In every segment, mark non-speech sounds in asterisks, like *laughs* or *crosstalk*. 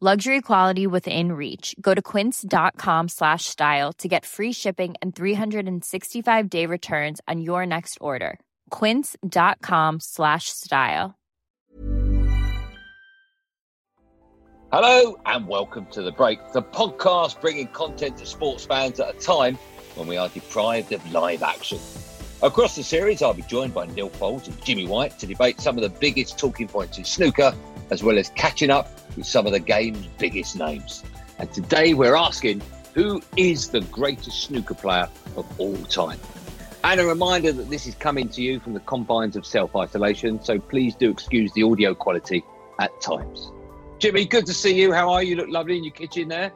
Luxury quality within reach. Go to quince.com slash style to get free shipping and 365 day returns on your next order. Quince.com slash style. Hello and welcome to The Break, the podcast bringing content to sports fans at a time when we are deprived of live action. Across the series, I'll be joined by Neal Foulds and Jimmy White to debate some of the biggest talking points in snooker, as well as catching up with some of the game's biggest names. And today we're asking who is the greatest snooker player of all time? And a reminder that this is coming to you from the confines of self isolation, so please do excuse the audio quality at times. Jimmy, good to see you. How are you? Look lovely in your kitchen there.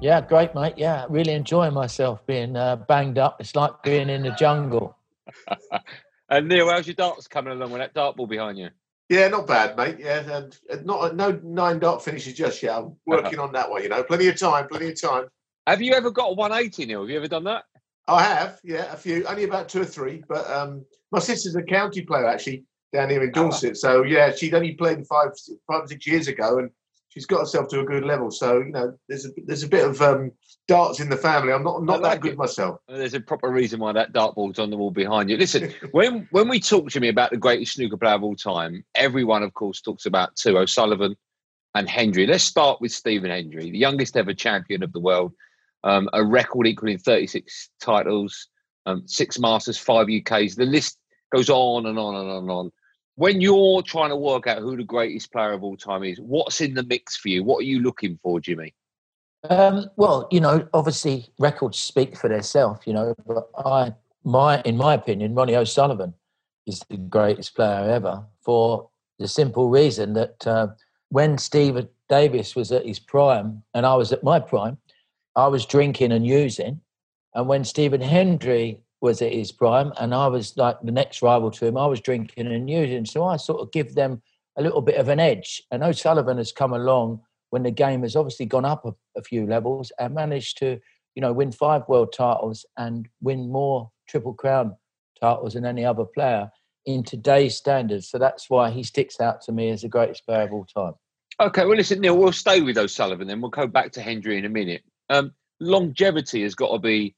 Yeah, great, mate. Yeah, really enjoying myself being uh, banged up. It's like being in the jungle. *laughs* and Neal, how's your darts coming along with that dart ball behind you? Yeah, not bad, mate. Yeah, and not no nine dart finishes just yet. I'm working *laughs* on that one. You know, plenty of time, plenty of time. Have you ever got a 180, Neal? Have you ever done that? I have, yeah, a few, only about two or three. But um, my sister's a county player actually down here in ah. Dorset. So yeah, she'd only played five, five, six years ago, and she's got herself to a good level. So you know, there's a there's a bit of um, darts in the family. I'm not not like that good it. myself. There's a proper reason why that dartboard's on the wall behind you. Listen, *laughs* when when we talk to me about the greatest snooker player of all time, everyone of course talks about two O'Sullivan and Hendry. Let's start with Stephen Hendry, the youngest ever champion of the world, um, a record equaling 36 titles, um, six Masters, five UKs. The list goes on and on and on and on when you're trying to work out who the greatest player of all time is, what's in the mix for you? What are you looking for, Jimmy? Um, well, you know, obviously records speak for themselves, you know, but I, my, in my opinion, Ronnie O'Sullivan is the greatest player ever for the simple reason that uh, when Steve Davis was at his prime and I was at my prime, I was drinking and using. And when Stephen Hendry was at his prime, and I was like the next rival to him. I was drinking and using, so I sort of give them a little bit of an edge. And O'Sullivan has come along when the game has obviously gone up a, a few levels and managed to, you know, win five world titles and win more triple crown titles than any other player in today's standards. So that's why he sticks out to me as the greatest player of all time. Okay, well, listen, Neal, we'll stay with O'Sullivan then. We'll go back to Hendry in a minute. Um, longevity has got to be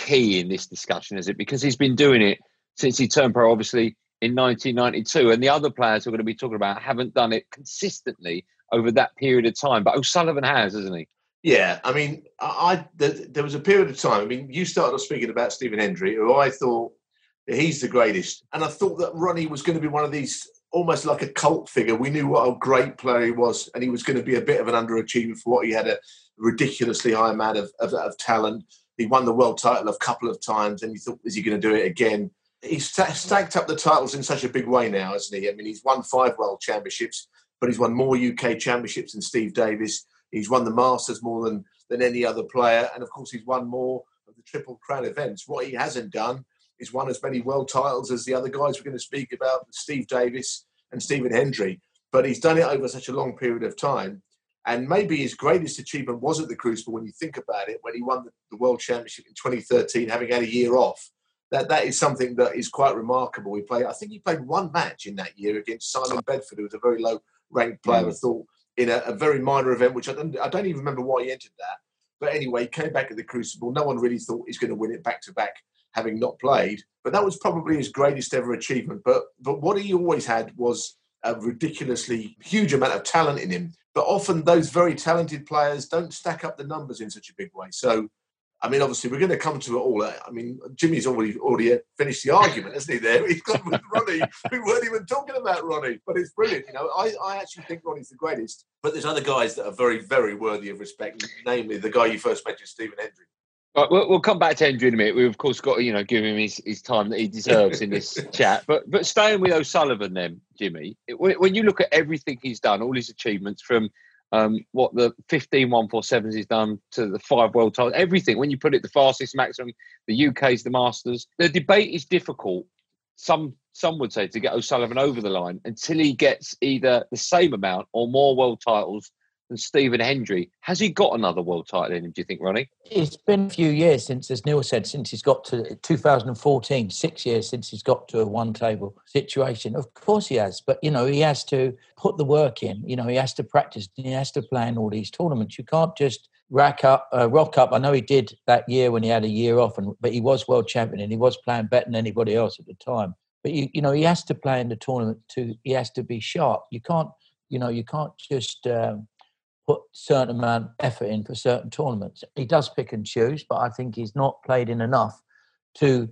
key in this discussion, is it? Because he's been doing it since he turned pro, obviously in 1992, and the other players we're going to be talking about haven't done it consistently over that period of time. But O'Sullivan has, hasn't he? Yeah, I mean, I, I there was a period of time. I mean, you started off speaking about Stephen Hendry, who I thought he's the greatest, and I thought that Ronnie was going to be one of these almost like a cult figure. We knew what a great player he was, and he was going to be a bit of an underachiever for what he had a ridiculously high amount of, of, of talent. He won the world title a couple of times, and you thought, is he going to do it again? He's stacked up the titles in such a big way now, hasn't he? I mean, he's won five world championships, but he's won more UK championships than Steve Davis. He's won the Masters more than, than any other player, and of course, he's won more of the Triple Crown events. What he hasn't done is won as many world titles as the other guys we're going to speak about, Steve Davis and Stephen Hendry. But he's done it over such a long period of time and maybe his greatest achievement wasn't the Crucible when you think about it, when he won the, World Championship in 2013, having had a year off. That that is something that is quite remarkable. He played, I think he played one match in that year against Simon Bedford, who was a very low ranked player. Mm. I thought in a, a, very minor event, which I don't, I don't even remember why he entered that. But anyway, he came back at the Crucible. No one really thought he's going to win it back to back, having not played. But that was probably his greatest ever achievement. But but what he always had was a ridiculously huge amount of talent in him but often those very talented players don't stack up the numbers in such a big way. So I mean, obviously, we're going to come to it all. Uh, I mean, Jimmy's already already uh, finished the argument, hasn't he? There, *laughs* he's got with Ronnie. we weren't even talking about Ronnie, but it's brilliant. You know, I, I actually think Ronnie's the greatest. But there's other guys that are very, very worthy of respect. Namely, the guy you first mentioned, Stephen Hendry. Right, we'll, we'll come back to Hendry in a minute. We've of course got to, you know, give him his, his time that he deserves in this *laughs* chat. But but staying with O'Sullivan, then Jimmy, when, you look at everything he's done, all his achievements from um, what the 15 147s he's done to the five world titles, everything. When you put it the fastest maximum, the UK's the Masters. The debate is difficult. Some some would say to get O'Sullivan over the line until he gets either the same amount or more world titles than Stephen Hendry. Has he got another world title in him, do you think, Ronnie? It's been a few years since, as Neal said, since he's got to 2014, six years since he's got to a one table situation. Of course he has, but, you know, he has to put the work in. You know, he has to practice, he has to play in all these tournaments. You can't just rack up, uh, rock up. I know he did that year when he had a year off, and but he was world champion and he was playing better than anybody else at the time. But you, you know, he has to play in the tournament to. He has to be sharp. You can't, you know, you can't just um, put certain amount of effort in for certain tournaments. He does pick and choose, but I think he's not played in enough to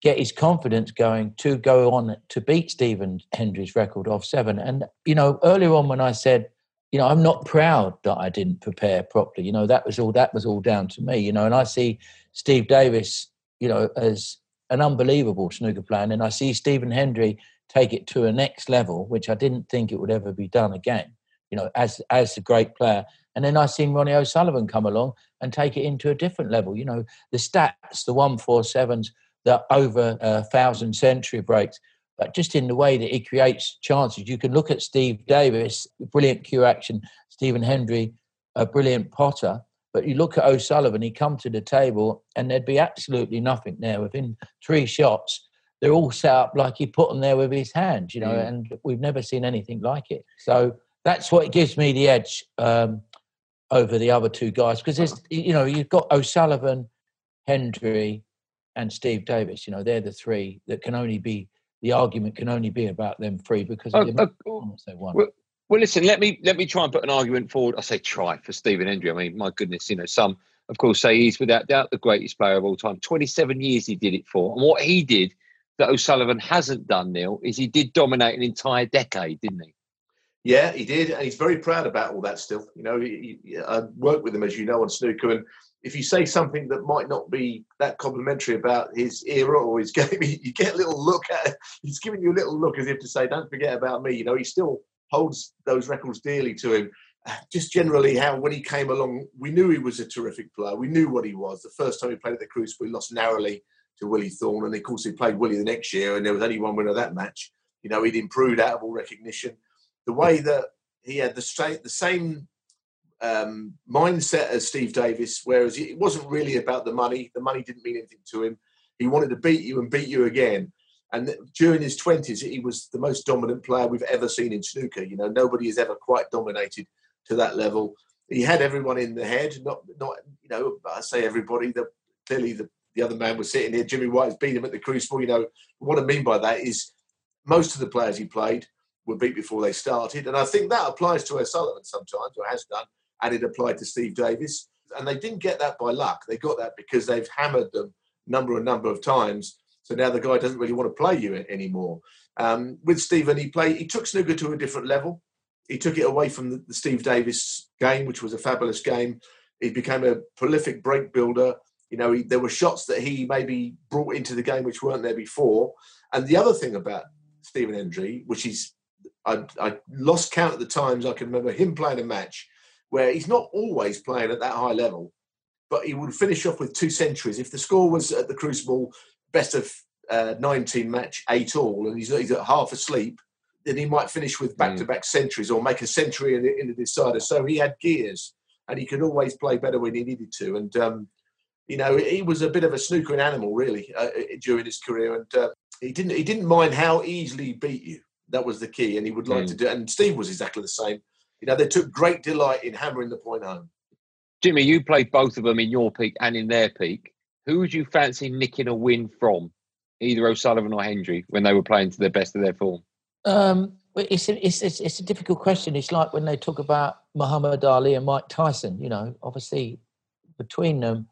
get his confidence going to go on to beat Stephen Hendry's record of seven. And you know, earlier on when I said, you know, I'm not proud that I didn't prepare properly. You know, that was all that was all down to me. You know, and I see Steve Davis, you know, as an unbelievable snooker player, and I see Stephen Hendry take it to a next level, which I didn't think it would ever be done again you know, as as a great player. And then I seen Ronnie O'Sullivan come along and take it into a different level. You know, the stats, the one four sevens, the over a thousand century breaks, but just in the way that he creates chances. You can look at Steve Davis, brilliant cue action, Stephen Hendry, a brilliant potter. But you look at O'Sullivan, he come to the table and there'd be absolutely nothing there. Within three shots, they're all set up like he put them there with his hands, you know, mm. and we've never seen anything like it. So that's what gives me the edge um, over the other two guys because there's you know you've got O'Sullivan, Hendry, and Steve Davis. You know they're the three that can only be the argument can only be about them three because of the uh, they won. Well, well, listen, let me let me try and put an argument forward. I say try for Stephen Hendry. I mean, my goodness, you know, some of course say he's without doubt the greatest player of all time. Twenty-seven years he did it for, and what he did that O'Sullivan hasn't done, Neal, is he did dominate an entire decade, didn't he? Yeah, he did, and he's very proud about all that still. You know, he, he, I work with him, as you know, on snooker, and if you say something that might not be that complimentary about his era or his *laughs* game, you get a little look at. He's giving you a little look as if to say, don't forget about me. You know, he still holds those records dearly to him. Uh, just generally, how when he came along, we knew he was a terrific player. We knew what he was. The first time he played at the Crucible, we lost narrowly to Willie Thorne, and of course, he played Willie the next year, and there was only one winner that match. You know, he'd improved out of all recognition the way that he had the the same um, mindset as Steve Davis, whereas it wasn't really about the money. The money didn't mean anything to him. He wanted to beat you and beat you again. And during his twenties, he was the most dominant player we've ever seen in snooker. You know, nobody has ever quite dominated to that level. He had everyone in the head. Not, not you know, I say everybody. That clearly the, the other man was sitting here. Jimmy White has beat him at the Crucible. You know, what I mean by that is most of the players he played were beat before they started. And I think that applies to O'Sullivan sometimes, or has done, and it applied to Steve Davis. And they didn't get that by luck. They got that because they've hammered them number and number of times. So now the guy doesn't really want to play you anymore. Um, with Stephen, he played. He took snooker to a different level. He took it away from the, Steve Davis game, which was a fabulous game. He became a prolific break builder. You know, he, there were shots that he maybe brought into the game which weren't there before. And the other thing about Stephen Hendry, which is I, I lost count of the times I can remember him playing a match where he's not always playing at that high level, but he would finish off with two centuries. If the score was at the Crucible best of uh, 19 match, eight all, and he's, he's at half asleep, then he might finish with back to back centuries or make a century in the, in the decider. So he had gears and he could always play better when he needed to. And, um, you know, he was a bit of a snookering animal, really, uh, during his career. And uh, he didn't he didn't mind how easily he beat you. That was the key, and he would like mm. to do. And Steve was exactly the same. You know, they took great delight in hammering the point home. Jimmy, you played both of them in your peak and in their peak. Who would you fancy nicking a win from, either O'Sullivan or Hendry, when they were playing to the best of their form? Um, it's, a, it's, it's, it's a difficult question. It's like when they talk about Muhammad Ali and Mike Tyson. You know, obviously between them,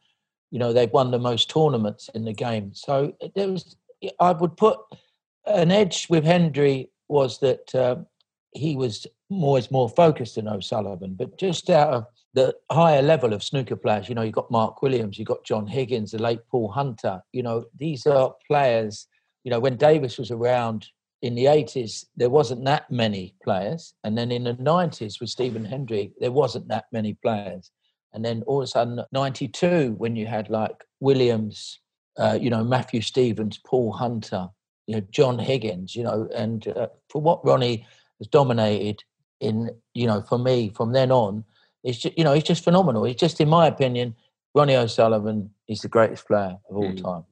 You know, they've won the most tournaments in the game. So there was, I would put an edge with Hendry was that uh, he was more more focused than O'Sullivan, but just out of the higher level of snooker players, you know, you've got Mark Williams, you've got John Higgins, the late Paul Hunter. You know, these are players, you know, when Davis was around in the 80s, there wasn't that many players. And then in the 90s with Stephen Hendry, there wasn't that many players. And then all of a sudden, 92, when you had like Williams, uh, you know, Matthew Stevens, Paul Hunter, you know, John Higgins, you know, and uh, for what Ronnie has dominated in, you know, for me from then on, it's just, you know, it's just phenomenal. He's just, in my opinion, Ronnie O'Sullivan is the greatest player of all mm. time.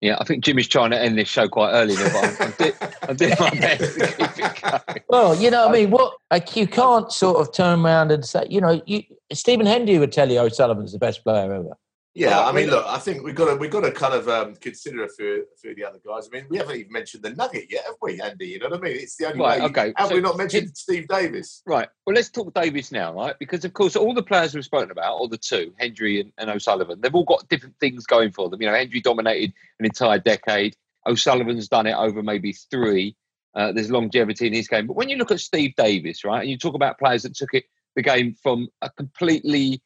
Yeah, I think Jimmy's trying to end this show quite early, but I'm, I'm, I'm, doing my *laughs* best to keep it going. Well, you know, I mean, what like you can't sort of turn around and say, you know, you, Stephen Hendry would tell you O'Sullivan's the best player ever. Yeah, I mean, look, I think we've got to we've got to kind of um, consider a few, a few of the other guys. I mean, we haven't even mentioned the Nugget yet, have we, Andy? You know what I mean? It's the only right, way. Okay, have so, we not mentioned Steve Davis? Right. Well, let's talk Davis now, right? Because of course, all the players we've spoken about, or the two, Hendry and, and O'Sullivan, they've all got different things going for them. You know, Hendry dominated an entire decade. O'Sullivan's done it over maybe three. Uh, there's longevity in his game. But when you look at Steve Davis, right, and you talk about players that took it the game from a completely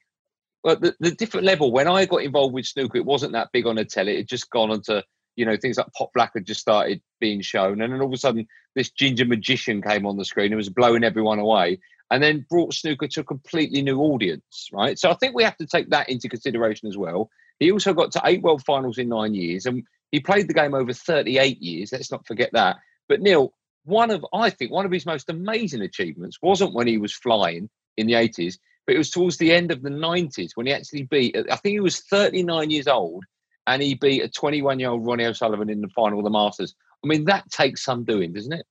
but the, the different level when I got involved with snooker, it wasn't that big on the telly. It had just gone onto you know things like Pot Black had just started being shown, and then all of a sudden this ginger magician came on the screen and was blowing everyone away, and then brought snooker to a completely new audience, right? So I think we have to take that into consideration as well. He also got to eight world finals in nine years, and he played the game over 38 years. Let's not forget that. But Neal, one of I think one of his most amazing achievements wasn't when he was flying in the 80s. But it was towards the end of the 90s when he actually beat, I think he was 39 years old and he beat a 21 year old Ronnie O'Sullivan in the final of the Masters. I mean, that takes some doing, doesn't it?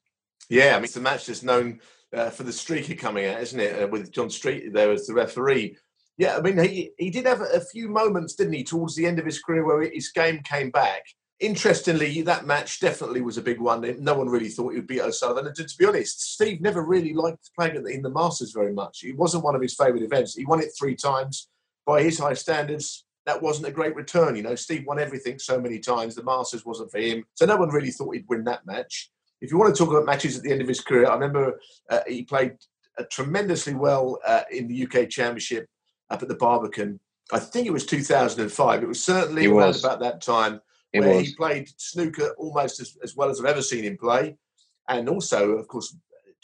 Yeah, I mean, it's a match that's known uh, for the streaker coming out, isn't it? Uh, with John Street there as the referee. Yeah, I mean, he, he did have a few moments, didn't he, towards the end of his career where his game came back interestingly, that match definitely was a big one. No one really thought he would beat O'Sullivan. And to, to be honest, Steve never really liked playing in the Masters very much. It wasn't one of his favourite events. He won it three times. By his high standards, that wasn't a great return. You know, Steve won everything so many times. The Masters wasn't for him. So no one really thought he'd win that match. If you want to talk about matches at the end of his career, I remember uh, he played uh, tremendously well uh, in the UK Championship up at the Barbican. I think it was 2005. It was certainly it around was. about that time it where was. he played snooker almost as, as well as I've ever seen him play. And also, of course,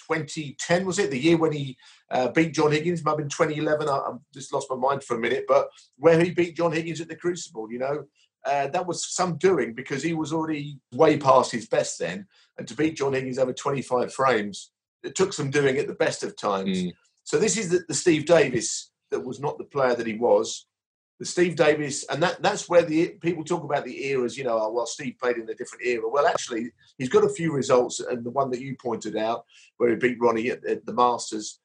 2010 was it the year when he uh, beat John Higgins? Might have been 2011. I, I, just lost my mind for a minute, but where he beat John Higgins at the Crucible, you know, uh, that was some doing because he was already way past his best then, and to beat John Higgins over 25 frames, it took some doing at the best of times. Mm. So this is the, the Steve Davis that was not the player that he was the Steve Davis, and that that's where the people talk about the eras. You know, oh, well, Steve played in a different era. Well, actually, he's got a few results, and the one that you pointed out, where he beat Ronnie at, at the Masters,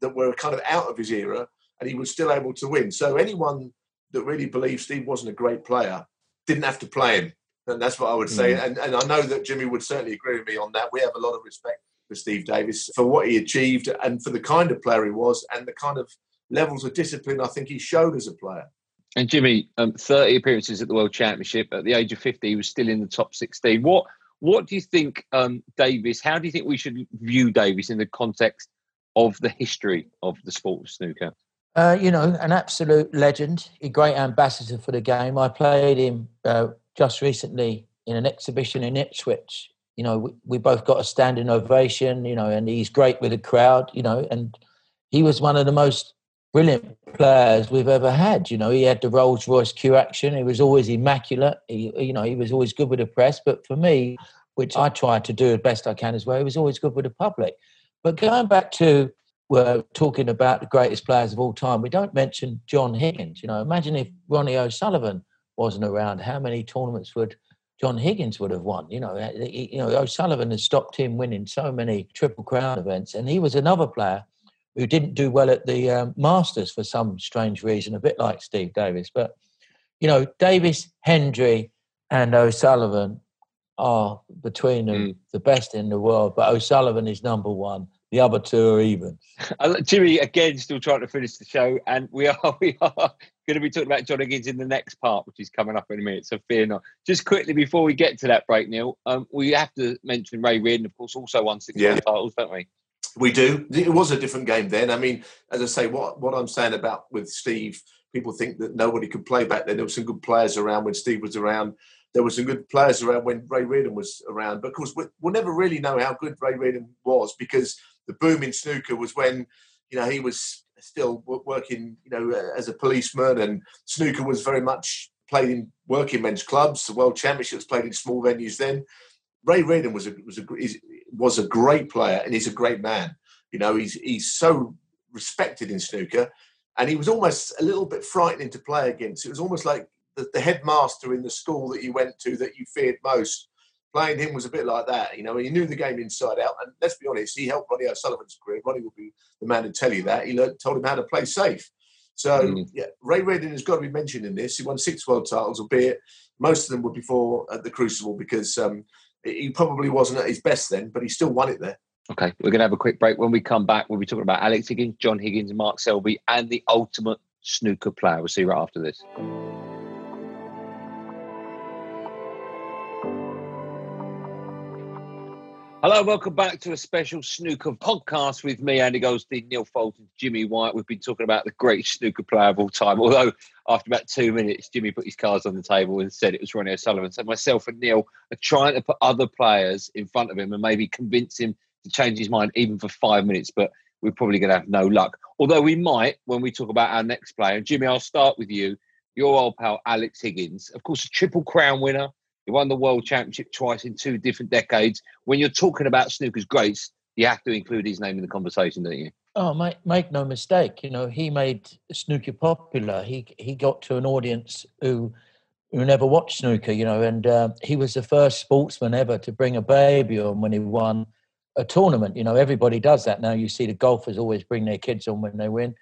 that were kind of out of his era, and he was still able to win. So anyone that really believes Steve wasn't a great player didn't have to play him, and that's what I would say. Mm. And and I know that Jimmy would certainly agree with me on that. We have a lot of respect for Steve Davis for what he achieved and for the kind of player he was, and the kind of levels of discipline I think he showed as a player. And Jimmy, um, 30 appearances at the World Championship. At the age of 50, he was still in the top 16. What what do you think, um, Davis? How do you think we should view Davis in the context of the history of the sport of snooker? Uh, you know, an absolute legend, a great ambassador for the game. I played him uh, just recently in an exhibition in Ipswich. You know, we, we both got a standing ovation, you know, and he's great with the crowd, you know, and he was one of the most brilliant players we've ever had. You know, he had the Rolls Royce cue action. He was always immaculate. He, you know, he was always good with the press. But for me, which I try to do as best I can as well, he was always good with the public. But going back to we're talking about the greatest players of all time, we don't mention John Higgins. You know, imagine if Ronnie O'Sullivan wasn't around, how many tournaments would John Higgins would have won? You know, you know O'Sullivan has stopped him winning so many Triple Crown events, and he was another player who didn't do well at the um, Masters for some strange reason, a bit like Steve Davis. But, you know, Davis, Hendry, and O'Sullivan are between them mm. the best in the world, but O'Sullivan is number one. The other two are even. Jimmy, again, still trying to finish the show, and we are *laughs* we are going to be talking about John Higgins in the next part, which is coming up in a minute. So fear not. Just quickly before we get to that break, Neal, um, we have to mention Ray Reardon, of course, also won six yeah. titles, don't we? We do. It was a different game then. I mean, as I say, what what I'm saying about with Steve, people think that nobody could play back then. There were some good players around when Steve was around. There were some good players around when Ray Reardon was around. But of course, we'll never really know how good Ray Reardon was because the boom in snooker was when you know he was still working, you know, as a policeman, and snooker was very much played in working men's clubs. The World Championships played in small venues then. Ray Reardon was a was a was a great player, and he's a great man. You know, he's he's so respected in snooker, and he was almost a little bit frightening to play against. It was almost like the, the headmaster in the school that you went to that you feared most playing him was a bit like that. You know, he knew the game inside out. And let's be honest, he helped Ronnie O'Sullivan's career. Ronnie will be the man to tell you that. He learned, told him how to play safe. So, mm. yeah, Ray Reardon has got to be mentioned in this. He won six world titles, albeit most of them were before at the Crucible because um, he probably wasn't at his best then, but he still won it there. Okay, we're going to have a quick break. When we come back, we'll be talking about Alex Higgins, John Higgins, Mark Selby, and the ultimate snooker player. We'll see you right after this. Hello, welcome back to a special snooker podcast with me, Andy Goldstein, Neal Foulds, Jimmy White. We've been talking about the great snooker player of all time. Although after about two minutes, Jimmy put his cards on the table and said it was Ronnie O'Sullivan. So myself and Neal are trying to put other players in front of him and maybe convince him to change his mind even for five minutes. But we're probably going to have no luck. Although we might when we talk about our next player. Jimmy, I'll start with you. Your old pal Alex Higgins, of course, a triple crown winner he won the world championship twice in two different decades. When you're talking about snooker's greats, you have to include his name in the conversation, don't you? Oh, make, make no mistake. You know, he made snooker popular. He he got to an audience who who never watched snooker. You know, and uh, he was the first sportsman ever to bring a baby on when he won a tournament. You know, everybody does that now. You see the golfers always bring their kids on when they win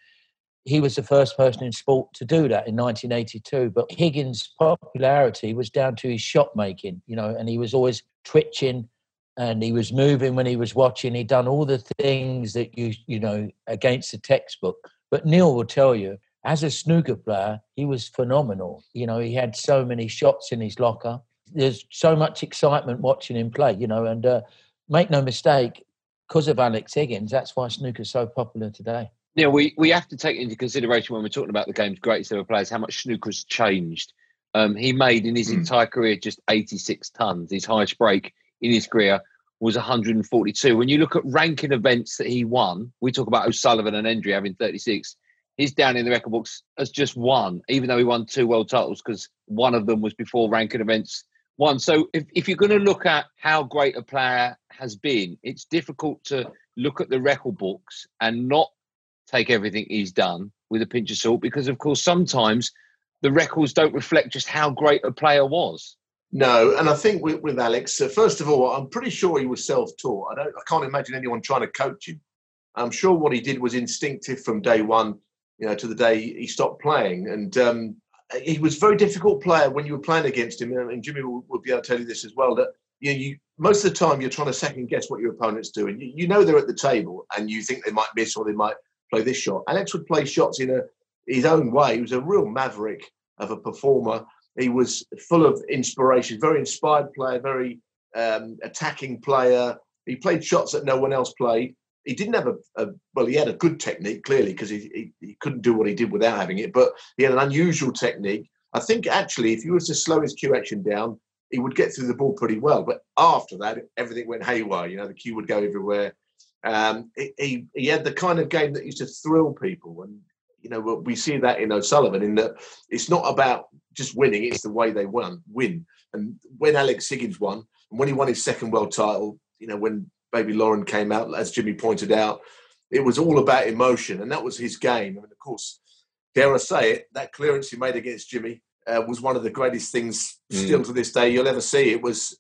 he was the first person in sport to do that in 1982. But Higgins' popularity was down to his shot making, you know, and he was always twitching and he was moving when he was watching. He'd done all the things that you, you know, against the textbook. But Neal will tell you, as a snooker player, he was phenomenal. You know, he had so many shots in his locker. There's so much excitement watching him play, you know, and uh, make no mistake, because of Alex Higgins, that's why snooker's so popular today. Yeah, we, we have to take into consideration when we're talking about the game's greatest ever players how much snooker's changed. Um, he made in his mm. entire career just 86 tons. His highest break in his career was 142. When you look at ranking events that he won, we talk about O'Sullivan and Hendry having 36. He's down in the record books as just one, even though he won two world titles because one of them was before ranking events one. So if, if you're going to look at how great a player has been, it's difficult to look at the record books and not take everything he's done with a pinch of salt because, of course, sometimes the records don't reflect just how great a player was. No, and I think with, with Alex, uh, first of all, I'm pretty sure he was self-taught. I don't, I can't imagine anyone trying to coach him. I'm sure what he did was instinctive from day one, you know, to the day he stopped playing. And um, he was a very difficult player when you were playing against him. And Jimmy will, will, be able to tell you this as well. That you, know, you most of the time you're trying to second guess what your opponent's doing. You, you know they're at the table, and you think they might miss or they might play this shot. Alex would play shots in a, his own way. He was a real maverick of a performer. He was full of inspiration, very inspired player, very um, attacking player. He played shots that no one else played. He didn't have a, a well, he had a good technique clearly because he, he, he couldn't do what he did without having it, but he had an unusual technique. I think actually, if you was to slow his cue action down, he would get through the ball pretty well. But after that, everything went haywire. You know, the cue would go everywhere. Um, he, he had the kind of game that used to thrill people, and you know we see that in O'Sullivan in that it's not about just winning; it's the way they won, win. And when Alex Higgins won, and when he won his second world title, you know when Baby Lauren came out, as Jimmy pointed out, it was all about emotion, and that was his game. I mean, of course, dare I say it, that clearance he made against Jimmy uh, was one of the greatest things mm. still to this day you'll ever see. It was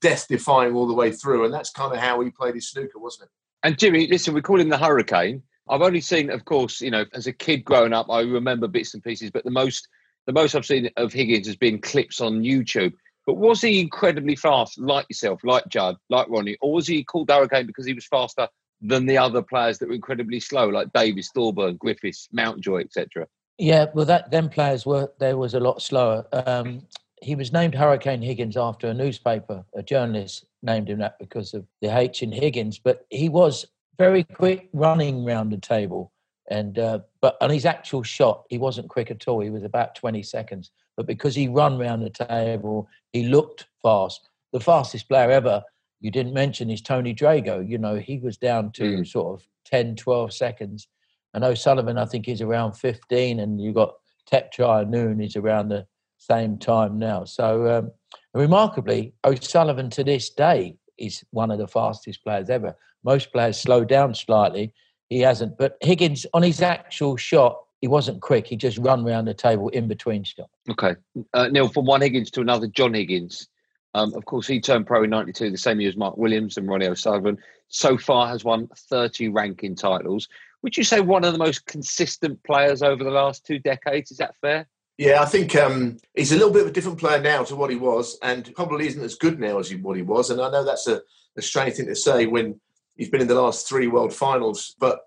death defying all the way through, and that's kind of how he played his snooker, wasn't it? And Jimmy, listen, we call him the Hurricane. I've only seen, of course, you know, as a kid growing up, I remember bits and pieces, but the most the most I've seen of Higgins has been clips on YouTube. But was he incredibly fast, like yourself, like Judd, like Ronnie, or was he called Hurricane because he was faster than the other players that were incredibly slow, like Davis, Thorburn, Griffiths, Mountjoy, etc.? Yeah, well, that them players were there was a lot slower. Um, he was named Hurricane Higgins after a newspaper. A journalist named him that because of the H in Higgins. But he was very quick running round the table, and uh, but on his actual shot, he wasn't quick at all. He was about twenty seconds. But because he run round the table, he looked fast. The fastest player ever. You didn't mention is Tony Drago. You know, he was down to mm. sort of 10, 12 seconds. And O'Sullivan, I think, is around 15, and you've got Thepchaiya Un-Nooh is around the same time now. So, um, remarkably, O'Sullivan to this day is one of the fastest players ever. Most players slow down slightly. He hasn't. But Higgins, on his actual shot, he wasn't quick. He just run around the table in between shots. Okay. Uh, Neal, from one Higgins to another, John Higgins. Um, of course, he turned pro in 92, the same year as Mark Williams and Ronnie O'Sullivan. So far has won 30 ranking titles. Would you say one of the most consistent players over the last two decades? Is that fair? Yeah, I think um, he's a little bit of a different player now to what he was, and probably isn't as good now as he, what he was. And I know that's a, a strange thing to say when he's been in the last three world finals, but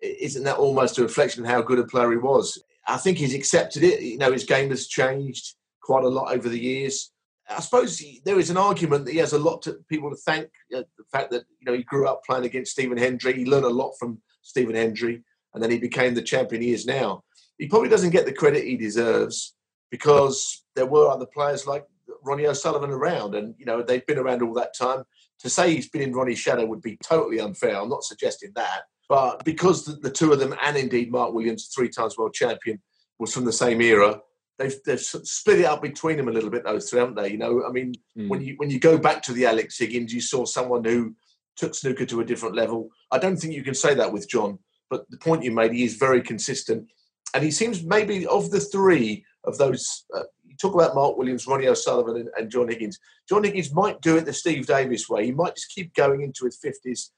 isn't that almost a reflection of how good a player he was? I think he's accepted it. You know, his game has changed quite a lot over the years. I suppose he, there is an argument that he has a lot to people to thank. Uh, the fact that you know he grew up playing against Stephen Hendry, he learned a lot from Stephen Hendry, and then he became the champion he is now he probably doesn't get the credit he deserves because there were other players like Ronnie O'Sullivan around, and you know they've been around all that time. To say he's been in Ronnie's shadow would be totally unfair. I'm not suggesting that, but because the, the two of them, and indeed Mark Williams, three times world champion, was from the same era, they've they've split it up between them a little bit. Those three, haven't they? You know, I mean, mm. when you when you go back to the Alex Higgins, you saw someone who took snooker to a different level. I don't think you can say that with John, but the point you made, he is very consistent and he seems maybe of the three of those. Uh, you talk about Mark Williams, Ronnie O'Sullivan, and, and, John Higgins. John Higgins might do it the Steve Davis way. He might just keep going into his fifties,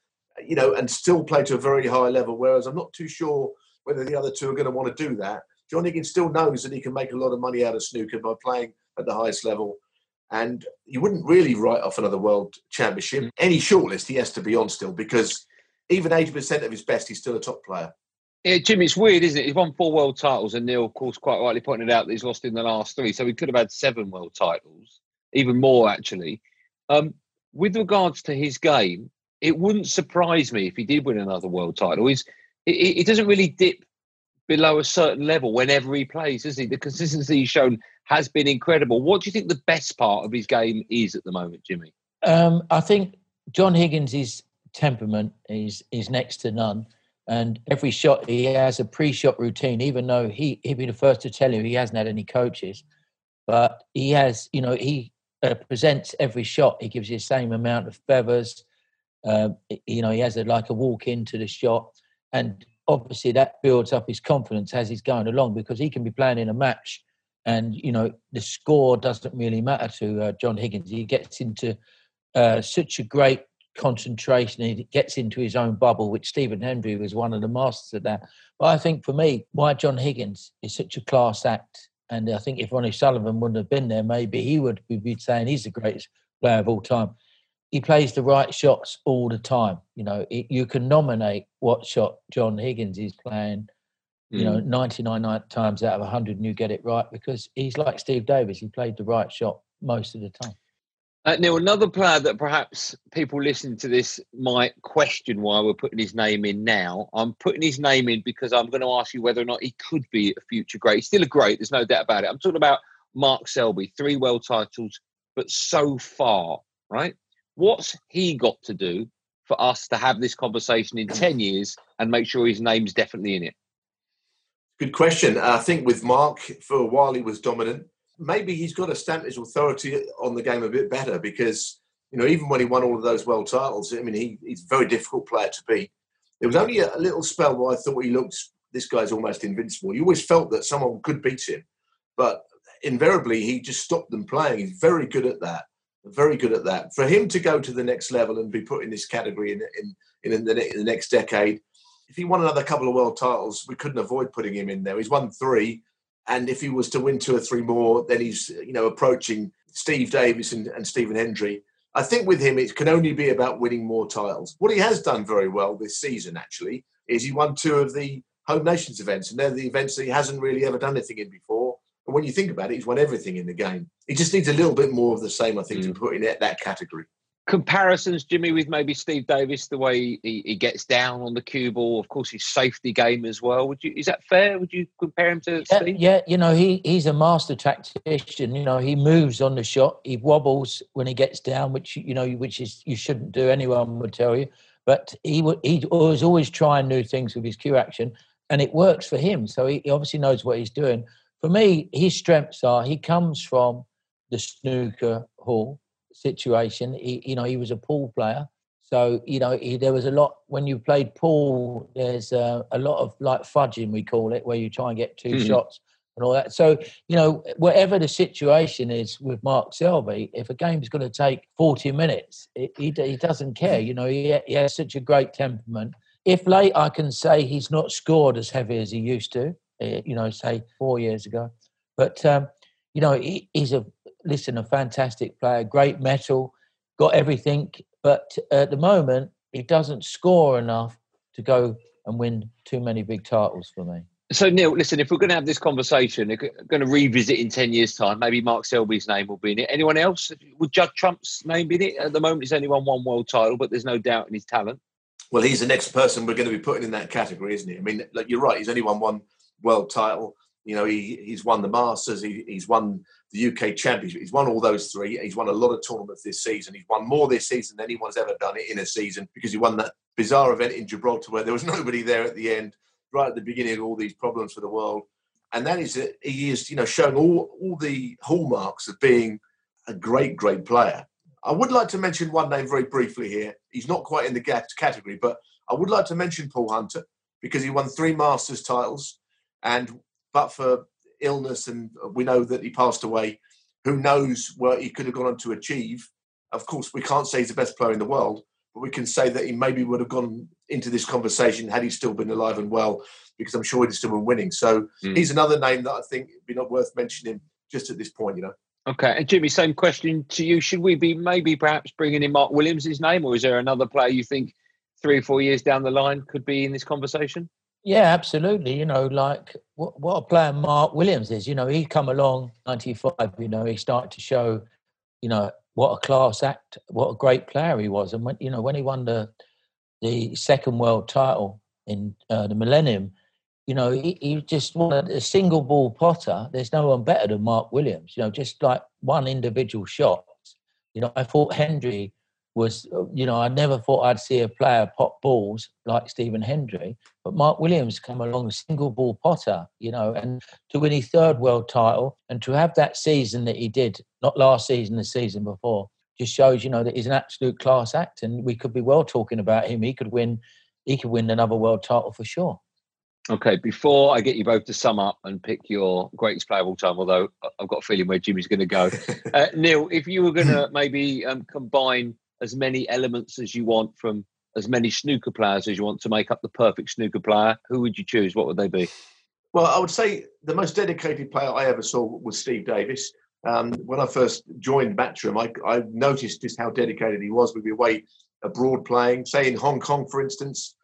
you know, and still play to a very high level. Whereas I'm not too sure whether the other two are going to want to do that. John Higgins still knows that he can make a lot of money out of snooker by playing at the highest level. And you wouldn't really write off another world championship. Any shortlist he has to be on still because even 80% of his best, he's still a top player. Yeah, Jim, it's weird, isn't it? He's won four world titles, and Neal, of course, quite rightly pointed out that he's lost in the last three. So he could have had seven world titles, even more actually. Um, with regards to his game, it wouldn't surprise me if he did win another world title. He's, it, it doesn't really dip below a certain level whenever he plays, does he? The consistency he's shown has been incredible. What do you think the best part of his game is at the moment, Jimmy? Um, I think John Higgins' temperament is is next to none. And every shot he has a pre-shot routine, even though he he'd be the first to tell you he hasn't had any coaches, but he has. You know, he uh, presents every shot. He gives you the same amount of feathers. Uh, you know, he has a, like a walk into the shot, and obviously that builds up his confidence as he's going along because he can be playing in a match, and you know the score doesn't really matter to uh, John Higgins. He gets into uh, such a great concentration he gets into his own bubble, which Stephen Hendry was one of the masters of that. But I think for me, why John Higgins is such a class act, and I think if Ronnie Sullivan wouldn't have been there, maybe he would be saying he's the greatest player of all time. He plays the right shots all the time. You know, it, you can nominate what shot John Higgins is playing. You know, mm. 99 times out of 100, and you get it right because he's like Steve Davis. He played the right shot most of the time. Uh, Neal, another player that perhaps people listening to this might question why we're putting his name in now. I'm putting his name in because I'm going to ask you whether or not he could be a future great. He's still a great, there's no doubt about it. I'm talking about Mark Selby, three world titles, but so far, right? What's he got to do for us to have this conversation in 10 years and make sure his name's definitely in it? Good question. I think with Mark, for a while he was dominant maybe he's got to stamp his authority on the game a bit better because you know even when he won all of those world titles, I mean he, he's a very difficult player to beat. There was only a, a little spell where I thought he looked this guy's almost invincible. You always felt that someone could beat him, but invariably he just stopped them playing. He's very good at that. Very good at that. For him to go to the next level and be put in this category in in, in, the, in the next decade, if he won another couple of world titles, we couldn't avoid putting him in there. He's won three and if he was to win two or three more, then he's you know approaching Steve Davis and, and Stephen Hendry. I think with him, it can only be about winning more titles. What he has done very well this season, actually, is he won two of the home nations events, and they're the events that he hasn't really ever done anything in before. And when you think about it, he's won everything in the game. He just needs a little bit more of the same, I think, mm. to put in that, that category comparisons, Jimmy, with maybe Steve Davis, the way he, he, gets down on the cue ball, of course, his safety game as well. Would you is that fair? Would you compare him to yeah, Steve? Yeah, you know, he he's a master tactician. You know, he moves on the shot, he wobbles when he gets down, which you know, which is you shouldn't do. Anyone would tell you, but he would he was always trying new things with his cue action, and it works for him. So he, he obviously knows what he's doing. For me, his strengths are he comes from the snooker hall situation. He, you know, he was a pool player. So, you know, he, there was a lot, when you played pool, there's uh, a lot of like fudging, we call it, where you try and get 2 mm-hmm. shots and all that. So, you know, whatever the situation is with Mark Selby, if a game's going to take 40 minutes, it, he, he doesn't care. You know, he, he has such a great temperament. If late, I can say he's not scored as heavy as he used to, eh, you know, say four years ago. But, um, you know, he, he's a listen, a fantastic player, great metal, got everything. But at the moment, he doesn't score enough to go and win too many big titles for me. So Neal, listen, if we're going to have this conversation, we're going to revisit in ten years' time. Maybe Mark Selby's name will be in it. Anyone else? Would Judd Trump's name be in it? At the moment, he's only won one world title, but there's no doubt in his talent. Well, he's the next person we're going to be putting in that category, isn't he? I mean, like you're right. He's only won one world title. You know, he he's won the Masters. He, he's won the UK Championship. He's won all those three. He's won a lot of tournaments this season. He's won more this season than anyone's ever done it in a season because he won that bizarre event in Gibraltar where there was *laughs* nobody there at the end, right at the beginning of all these problems for the world. And that is that he is, you know, showing all all the hallmarks of being a great, great player. I would like to mention one name very briefly here. He's not quite in the category, but I would like to mention Paul Hunter because he won three Masters titles, and but for illness, and we know that he passed away. Who knows what he could have gone on to achieve? Of course, we can't say he's the best player in the world, but we can say that he maybe would have gone into this conversation had he still been alive and well, because I'm sure he'd still been winning. So mm. he's another name that I think would be not worth mentioning just at this point, you know. Okay, and Jimmy, same question to you. Should we be maybe perhaps bringing in Mark Williams' name, or is there another player you think three or four years down the line could be in this conversation? Yeah, absolutely. You know, like what, a player Mark Williams is. You know, he come along '95. You know, he started to show, you know, what a class act, what a great player he was. And when you know when he won the the second world title in uh, the Millennium, you know, he, he just won a single ball potter. There's no one better than Mark Williams. You know, just like one individual shot. You know, I thought Hendry was, uh, you know, I never thought I'd see a player pop balls like Stephen Hendry, but Mark Williams come along, single ball potter, you know, and to win his third world title and to have that season that he did, not last season, the season before, just shows, you know, that he's an absolute class act, and we could be well talking about him. He could win, he could win another world title for sure. Okay, before I get you both to sum up and pick your greatest player of all time, although I've got a feeling where Jimmy's going to go, *laughs* uh, Neal, if you were going to maybe um, combine as many elements as you want from as many snooker players as you want to make up the perfect snooker player, who would you choose? What would they be? Well, I would say the most dedicated player I ever saw was Steve Davis. Um, when I first joined Matchroom, I, I, noticed just how dedicated he was. We'd be away abroad playing, say in Hong Kong, for instance,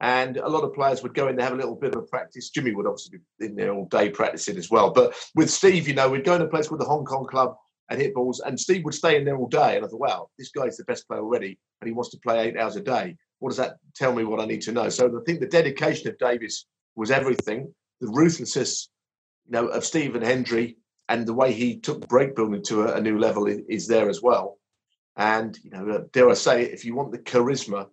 and a lot of players would go in there have a little bit of a practice. Jimmy would obviously be in there all day practicing as well. But with Steve, you know, we'd go in a place called the Hong Kong Club and hit balls. And Steve would stay in there all day. And I thought, wow, this guy's the best player already, and he wants to play eight hours a day. What does that tell me? What I need to know? So I think the dedication of Davis was everything. The ruthlessness, you know, of Stephen Hendry and the way he took break building to a, a new level is, is, there as well. And you know, uh, dare I say, if you want the charisma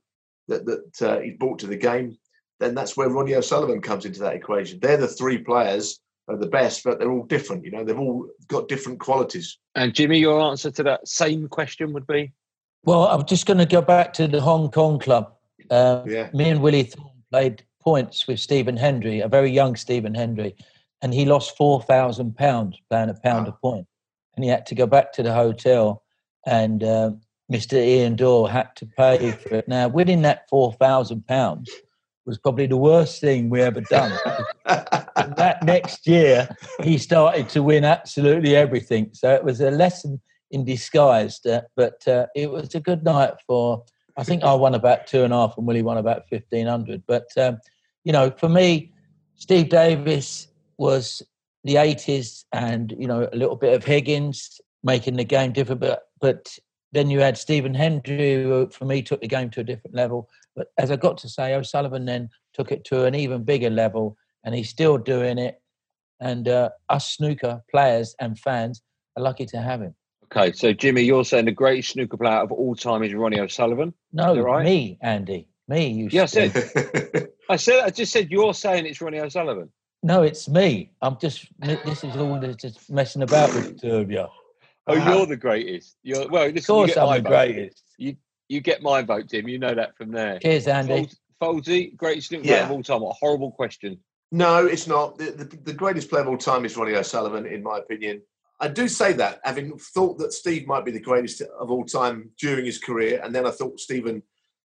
that that uh, he brought to the game, then that's where Ronnie O'Sullivan comes into that equation. They're the three players are the best, but they're all different. You know, they've all got different qualities. And Jimmy, your answer to that same question would be? Well, I'm just going to go back to the Hong Kong club. Um, yeah. Me and Willie Thorne played points with Stephen Hendry, a very young Stephen Hendry, and he lost four thousand pounds playing a pound wow. a point, and he had to go back to the hotel, and uh, Mr. Ian Doyle had to pay for it. Now, winning that four thousand pounds was probably the worst thing we ever done. *laughs* that next year, he started to win absolutely everything. So it was a lesson in disguise. But uh, it was a good night for. I think I won about two and a half, and Willie won about fifteen hundred. But um, you know, for me, Steve Davis was the 80s and, you know, a little bit of Higgins making the game different. But, but then you had Stephen Hendry, who for me took the game to a different level. But as I got to say, O'Sullivan then took it to an even bigger level and he's still doing it. And uh, us snooker players and fans are lucky to have him. Okay, so Jimmy, you're saying the greatest snooker player of all time is Ronnie O'Sullivan? No, right? me, Andy. Me. You yeah, I said. *laughs* I said. I just said you're saying it's Ronnie O'Sullivan. No, it's me. I'm just. This is all just messing about with two of you. Oh, uh-huh. you're the greatest. You're well. Listen, of course, I'm the vote. greatest. You you get my vote, Tim. You know that from there. Cheers, Andy. Fouldsy, greatest snooker yeah. player of all time. What a horrible question. No, it's not. The, the, the, greatest player of all time is Ronnie O'Sullivan, in my opinion. I do say that, having thought that Steve might be the greatest of all time during his career, and then I thought Stephen,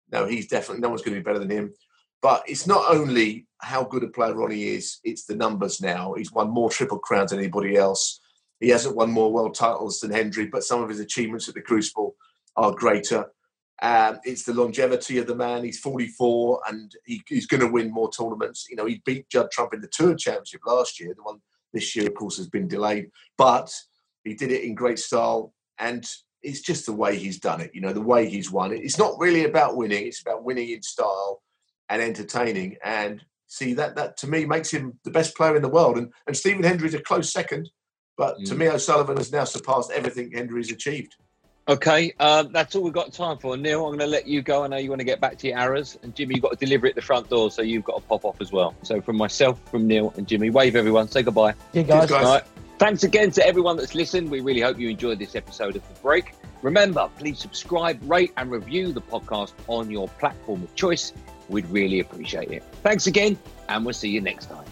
no, he's definitely no one's going to be better than him. But it's not only how good a player Ronnie is; it's the numbers now. He's won more triple crowns than anybody else. He hasn't won more world titles than Hendry, but some of his achievements at the Crucible are greater. Um, it's the longevity of the man. He's 44 and he, he's going to win more tournaments. You know, he beat Judd Trump in the Tour Championship last year. The one this year, of course, has been delayed, but he did it in great style. And it's just the way he's done it, you know, the way he's won it. It's not really about winning, it's about winning in style and entertaining. And see, that, that to me makes him the best player in the world. And, and Stephen Hendry is a close second, but mm. to me, O'Sullivan has now surpassed everything Hendry's achieved. Okay, uh, that's all we've got time for. Neal, I'm going to let you go. I know you want to get back to your arrows. And Jimmy, you've got to deliver at the front door, so you've got to pop off as well. So from myself, from Neal and Jimmy, wave everyone. Say goodbye. See you guys. guys. Right. Thanks again to everyone that's listened. We really hope you enjoyed this episode of The Break. Remember, please subscribe, rate, and review the podcast on your platform of choice. We'd really appreciate it. Thanks again, and we'll see you next time.